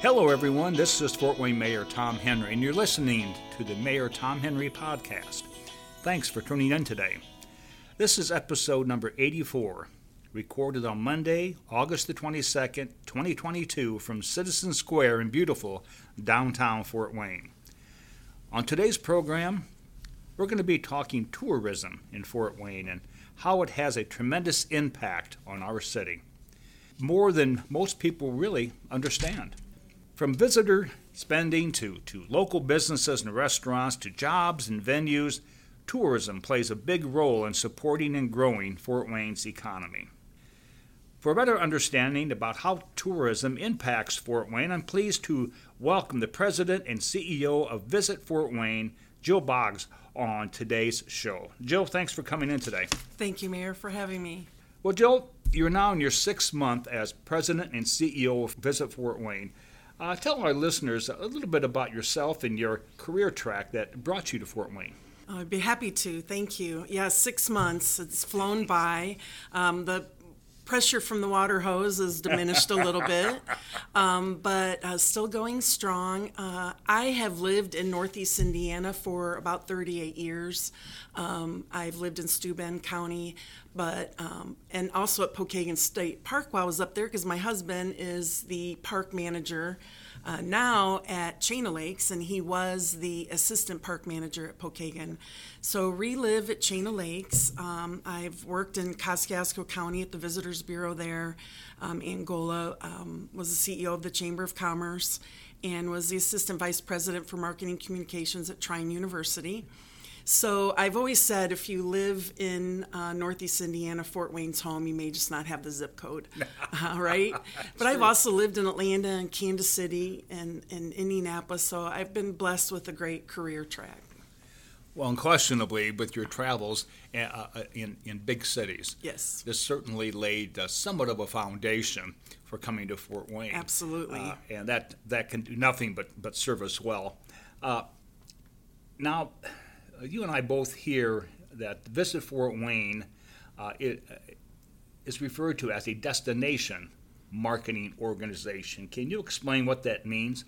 Hello, everyone. This is Fort Wayne Mayor Tom Henry, and you're listening to the Mayor Tom Henry podcast. Thanks for tuning in today. This is episode number 84, recorded on Monday, August the 22nd, 2022, from Citizen Square in beautiful downtown Fort Wayne. On today's program, we're going to be talking tourism in Fort Wayne and how it has a tremendous impact on our city. More than most people really understand. From visitor spending to, to local businesses and restaurants to jobs and venues, tourism plays a big role in supporting and growing Fort Wayne's economy. For a better understanding about how tourism impacts Fort Wayne, I'm pleased to welcome the president and CEO of Visit Fort Wayne, Jill Boggs, on today's show. Jill, thanks for coming in today. Thank you, Mayor, for having me. Well, Jill, you're now in your sixth month as president and CEO of Visit Fort Wayne. Uh, tell our listeners a little bit about yourself and your career track that brought you to Fort Wayne. I'd be happy to. Thank you. Yeah, six months. It's flown by. Um, the pressure from the water hose has diminished a little bit, um, but uh, still going strong. Uh, I have lived in Northeast Indiana for about 38 years. Um, I've lived in Steuben County, but um, and also at Pokagon State Park while I was up there because my husband is the park manager uh, now at Chain of Lakes, and he was the assistant park manager at Pokagon. So relive at Chain of Lakes. Um, I've worked in Kosciusko County at the Visitors Bureau there. Um, Angola um, was the CEO of the Chamber of Commerce and was the assistant vice president for marketing communications at Trine University. So I've always said if you live in uh, Northeast Indiana, Fort Wayne's home, you may just not have the zip code, uh, right? but I've also lived in Atlanta and Kansas City and, and Indianapolis, so I've been blessed with a great career track. Well, unquestionably, with your travels uh, uh in, in big cities, yes, this certainly laid uh, somewhat of a foundation for coming to Fort Wayne. Absolutely, and that that can do nothing but but serve us well. Uh, now, you and I both hear that the Visit Fort Wayne uh, uh, is referred to as a destination marketing organization. Can you explain what that means?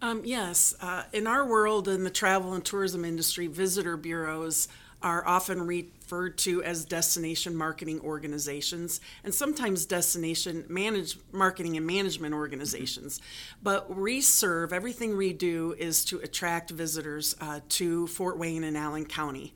Um, yes. Uh, in our world, in the travel and tourism industry, visitor bureaus are often referred to as destination marketing organizations and sometimes destination manage marketing and management organizations but we serve everything we do is to attract visitors uh, to fort wayne and allen county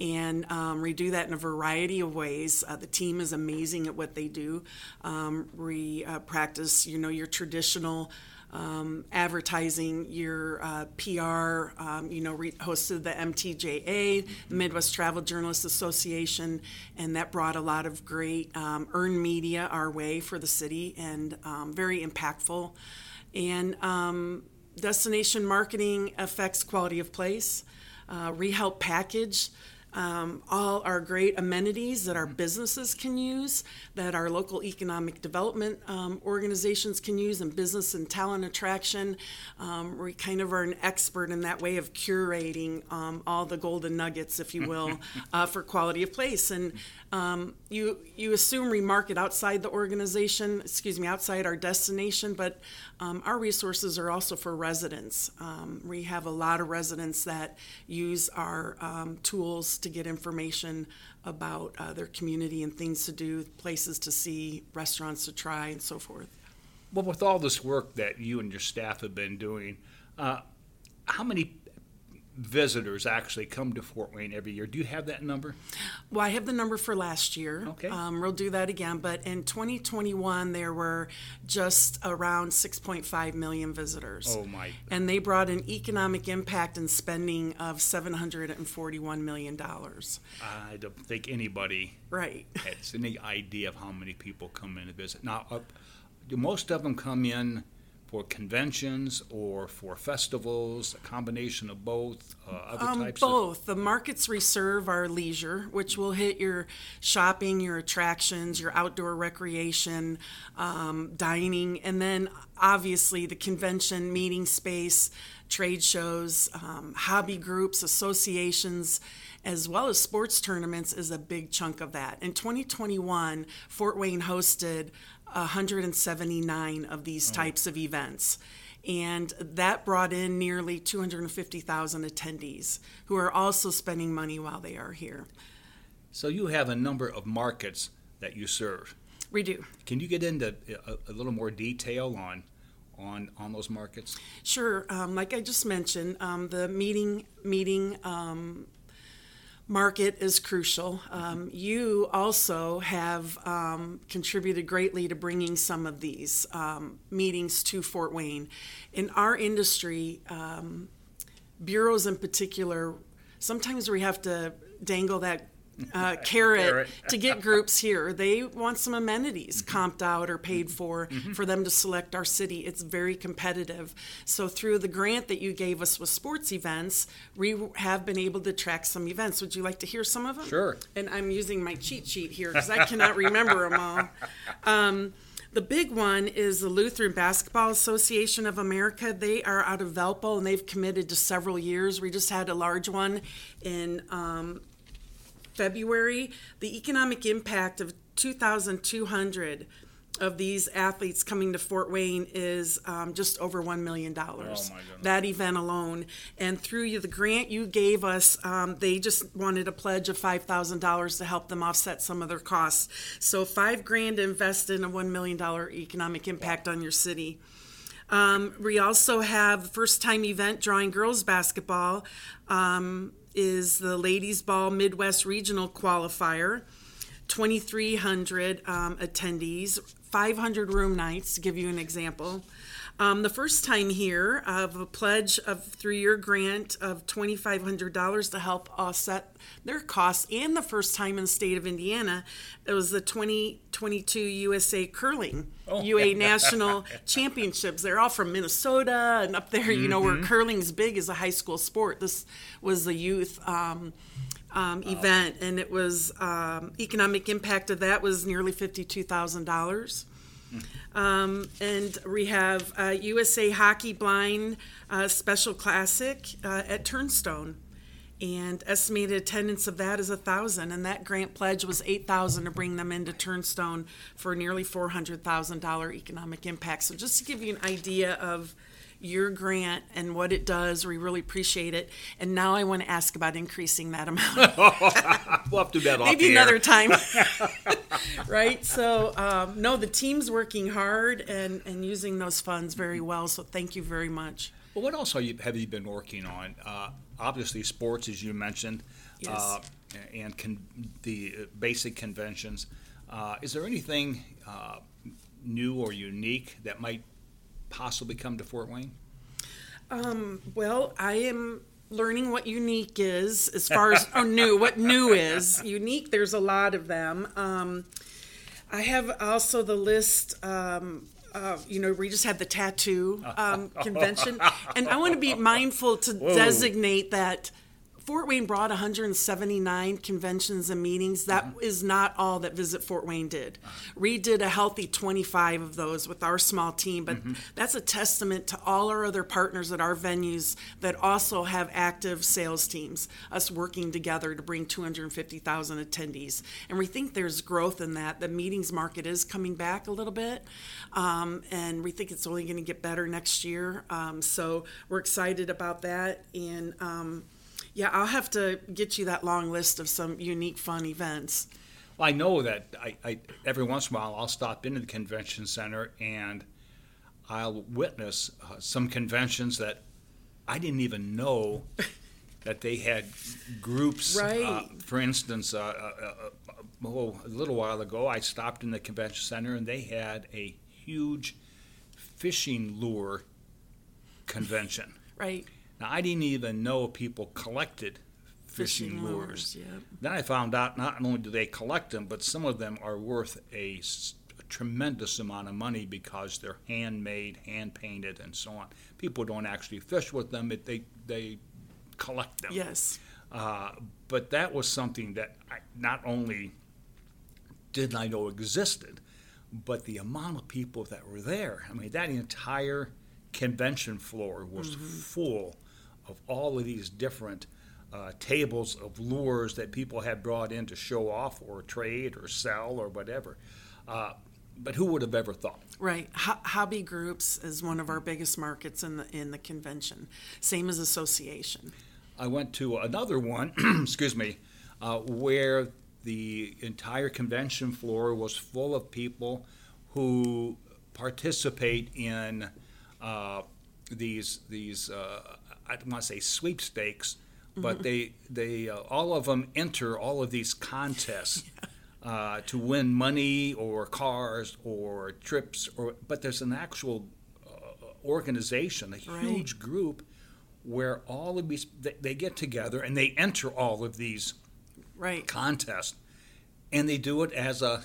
and um, we do that in a variety of ways. Uh, the team is amazing at what they do. Um, we uh, practice, you know, your traditional um, advertising, your uh, PR, um, you know, re- hosted the MTJA, the Midwest Travel Journalists Association, and that brought a lot of great um, earned media our way for the city and um, very impactful. And um, destination marketing affects quality of place. Uh, rehelp package um, all our great amenities that our businesses can use, that our local economic development um, organizations can use, and business and talent attraction. Um, we kind of are an expert in that way of curating um, all the golden nuggets, if you will, uh, for quality of place. And um, you you assume we market outside the organization, excuse me, outside our destination, but um, our resources are also for residents. we have a lot of residents that use our tools to get information about uh, their community and things to do, places to see, restaurants to try, and so forth. Well, with all this work that you and your staff have been doing, uh, how many visitors actually come to Fort Wayne every year. Do you have that number? Well, I have the number for last year. Okay. Um, we'll do that again. But in 2021, there were just around 6.5 million visitors. Oh, my. And they brought an economic impact and spending of $741 million. I don't think anybody right. has any idea of how many people come in to visit. Now, uh, do most of them come in? For conventions or for festivals, a combination of both, uh, other um, types both. Of... The markets we serve are leisure, which will hit your shopping, your attractions, your outdoor recreation, um, dining, and then obviously the convention, meeting space, trade shows, um, hobby groups, associations as well as sports tournaments is a big chunk of that. In 2021, Fort Wayne hosted 179 of these types of events. And that brought in nearly 250,000 attendees who are also spending money while they are here. So you have a number of markets that you serve. We do. Can you get into a, a little more detail on on on those markets? Sure. Um, like I just mentioned, um, the meeting meeting um, market is crucial. Um, you also have um, contributed greatly to bringing some of these um, meetings to Fort Wayne. In our industry, bureaus in particular, sometimes we have to dangle that uh, carrot, carrot. to get groups here. They want some amenities mm-hmm. comped out or paid mm-hmm. for mm-hmm. for them to select our city. It's very competitive. So through the grant that you gave us with sports events, we have been able to track some events. Would you like to hear some of them? Sure. And I'm using my cheat sheet here because I cannot remember them all. Um, the big one is the Lutheran Basketball Association of America. They are out of Valpo and they've committed to several years. We just had a large one in um, February, the economic impact of 2,200 of these athletes coming to Fort Wayne is um, just over $1 million. Oh that event alone. And through the grant you gave us, um, they just wanted a pledge of $5,000 to help them offset some of their costs. So, five grand invested in a $1 million economic impact on your city. Um, we also have first time event drawing girls basketball. Um, is the Ladies Ball Midwest Regional Qualifier. 2,300 um, attendees, 500 room nights, to give you an example. Um, the first time here of a pledge of your grant of $2,500 to help offset their costs, and the first time in the state of Indiana, it was the 2022 USA Curling oh. UA National Championships. They're all from Minnesota and up there, you know, mm-hmm. where curling's big as a high school sport. This was the youth. Um, um, event, and it was um, economic impact of that was nearly fifty-two thousand dollars. Um, and we have uh, USA Hockey Blind uh, Special Classic uh, at Turnstone. And estimated attendance of that is a thousand, and that grant pledge was eight thousand to bring them into Turnstone for nearly four hundred thousand dollar economic impact. So just to give you an idea of your grant and what it does. We really appreciate it. And now I want to ask about increasing that amount. we'll have to do that Maybe another time. right? So, um, no, the team's working hard and, and using those funds very well. So, thank you very much. Well, what else you, have you been working on? Uh, obviously, sports, as you mentioned, yes. uh, and con- the basic conventions. Uh, is there anything uh, new or unique that might possibly come to Fort Wayne? Um, well, I am learning what unique is as far as or new what new is unique there's a lot of them um, i have also the list um, uh, you know we just had the tattoo um, convention and i want to be mindful to Whoa. designate that Fort Wayne brought 179 conventions and meetings. That mm-hmm. is not all that Visit Fort Wayne did. We did a healthy 25 of those with our small team, but mm-hmm. that's a testament to all our other partners at our venues that also have active sales teams, us working together to bring 250,000 attendees. And we think there's growth in that. The meetings market is coming back a little bit, um, and we think it's only going to get better next year. Um, so we're excited about that. And um, yeah, I'll have to get you that long list of some unique, fun events. Well, I know that I, I every once in a while I'll stop into the convention center and I'll witness uh, some conventions that I didn't even know that they had groups. Uh, right. Uh, for instance, uh, uh, uh, oh, a little while ago, I stopped in the convention center and they had a huge fishing lure convention. Right. Now, I didn't even know people collected fishing, fishing lures. lures yep. Then I found out not only do they collect them, but some of them are worth a, a tremendous amount of money because they're handmade, hand painted, and so on. People don't actually fish with them; it, they they collect them. Yes. Uh, but that was something that I not only didn't I know existed, but the amount of people that were there. I mean, that entire convention floor was mm-hmm. full of all of these different uh, tables of lures that people had brought in to show off or trade or sell or whatever. Uh, but who would have ever thought? Right. Ho- hobby groups is one of our biggest markets in the in the convention. Same as association. I went to another one, excuse me, uh, where the entire convention floor was full of people who participate in uh, these these uh, I don't want to say sweepstakes, but they they uh, all of them enter all of these contests. Uh, to win money or cars or trips, or but there's an actual uh, organization, a Right. huge group, where all of these they, they get together and they enter all of these Right. contests, and they do it as a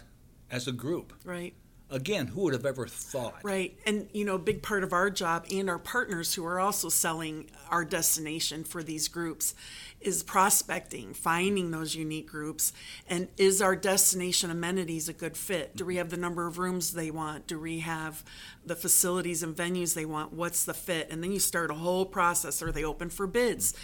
as a group. Right. Again, who would have ever thought? Right. And, you know, a big part of our job and our partners who are also selling our destination for these groups is prospecting, finding those unique groups. And is our destination amenities a good fit? Do we have the number of rooms they want? Do we have the facilities and venues they want? What's the fit? And then you start a whole process. Are they open for bids?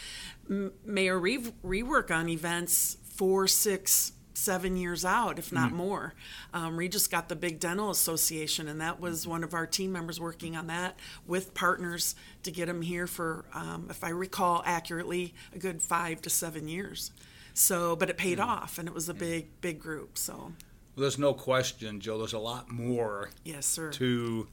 M- Mayor re- rework on events four, six, seven years out, if not more. Um, we just got the Big Dental Association, and that was one of our team members working on that with partners to get them here for, um, if I recall accurately, a good five to seven years. So, but it paid off, and it was a big, big group. So, Well, there's no question, Joe. There's a lot more yes, sir. to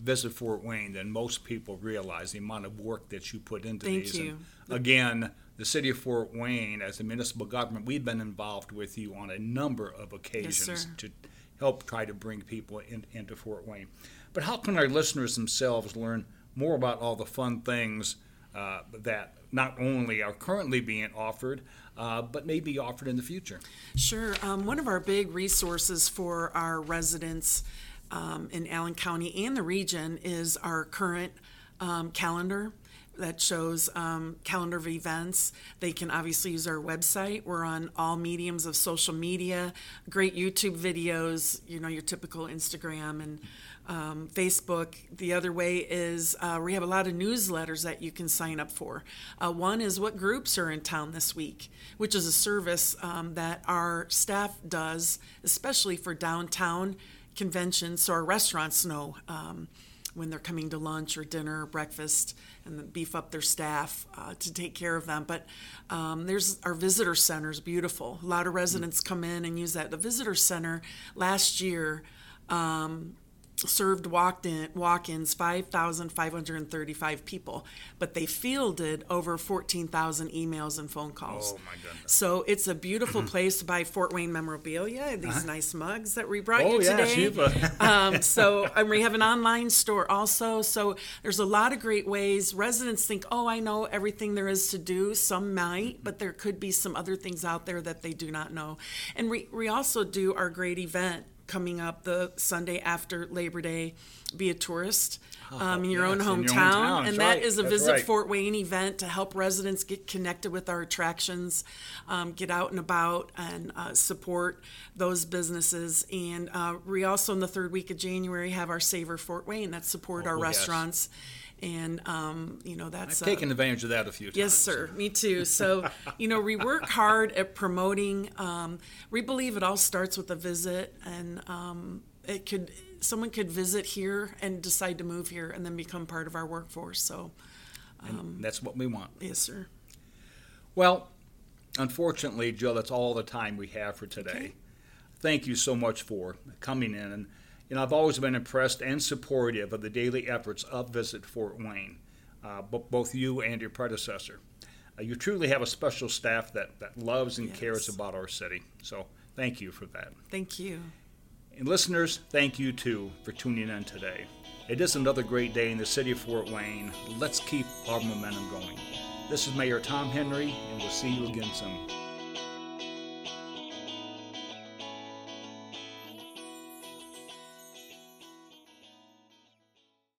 visit Fort Wayne than most people realize. The amount of work that you put into Thank these. you. And again, the city of Fort Wayne, as a municipal government, we've been involved with you on a number of occasions sir. to help try to bring people in, into Fort Wayne. But how can our listeners themselves learn more about all the fun things uh, that not only are currently being offered, uh, but may be offered in the future? Sure. Um, one of our big resources for our residents um, in Allen County and the region is our current um, calendar that shows um, calendar of events. They can obviously use our website. We're on all mediums of social media, great YouTube videos, you know, your typical Instagram and um, Facebook. The other way is uh, we have a lot of newsletters that you can sign up for. Uh, one is what groups are in town this week, which is a service um, that our staff does, especially for downtown conventions, so our restaurants know. When they're coming to lunch or dinner or breakfast and beef up their staff uh, to take care of them. But um, there's our visitor center is beautiful. A lot of residents come in and use that. The visitor center last year um, served walked in, walk-ins 5,535 people, but they fielded over 14,000 emails and phone calls. Oh, my goodness. So it's a beautiful place to buy Fort Wayne memorabilia. These nice mugs that we brought Uh-huh. Oh, you today. uh, um, so and we have an online store also. So there's a lot of great ways. Residents think, oh, I know everything there is to do. Some might, but there could be some other things out there that they do not know. And we, we also do our great event coming up the Sunday after Labor Day. Be a tourist um, in your own yes, in hometown, your own town, and that right, is a that's visit right. Fort Wayne event to help residents get connected with our attractions, um, get out and about, and uh, support those businesses. And uh, we also, in the third week of January, have our Savor Fort Wayne that support our Oh, yes. restaurants. And, um, you know, that's I've uh, taken advantage of that a few times. Yes, sir. Me too. So, you know, we work hard at promoting. Um, we believe it all starts with a visit, and um, it could someone could visit here and decide to move here and then become part of our workforce. So, And that's what we want. yes, sir. Well, unfortunately, Joe, that's all the time we have for today. Okay. Thank you so much for coming in. And you know, I've always been impressed and supportive of the daily efforts of Visit Fort Wayne, uh, bo- both you and your predecessor. Uh, you truly have a special staff that, that loves and cares about our city. So thank you for that. Thank you. And listeners, thank you too for tuning in today. It is another great day in the city of Fort Wayne. Let's keep our momentum going. This is Mayor Tom Henry, and we'll see you again soon.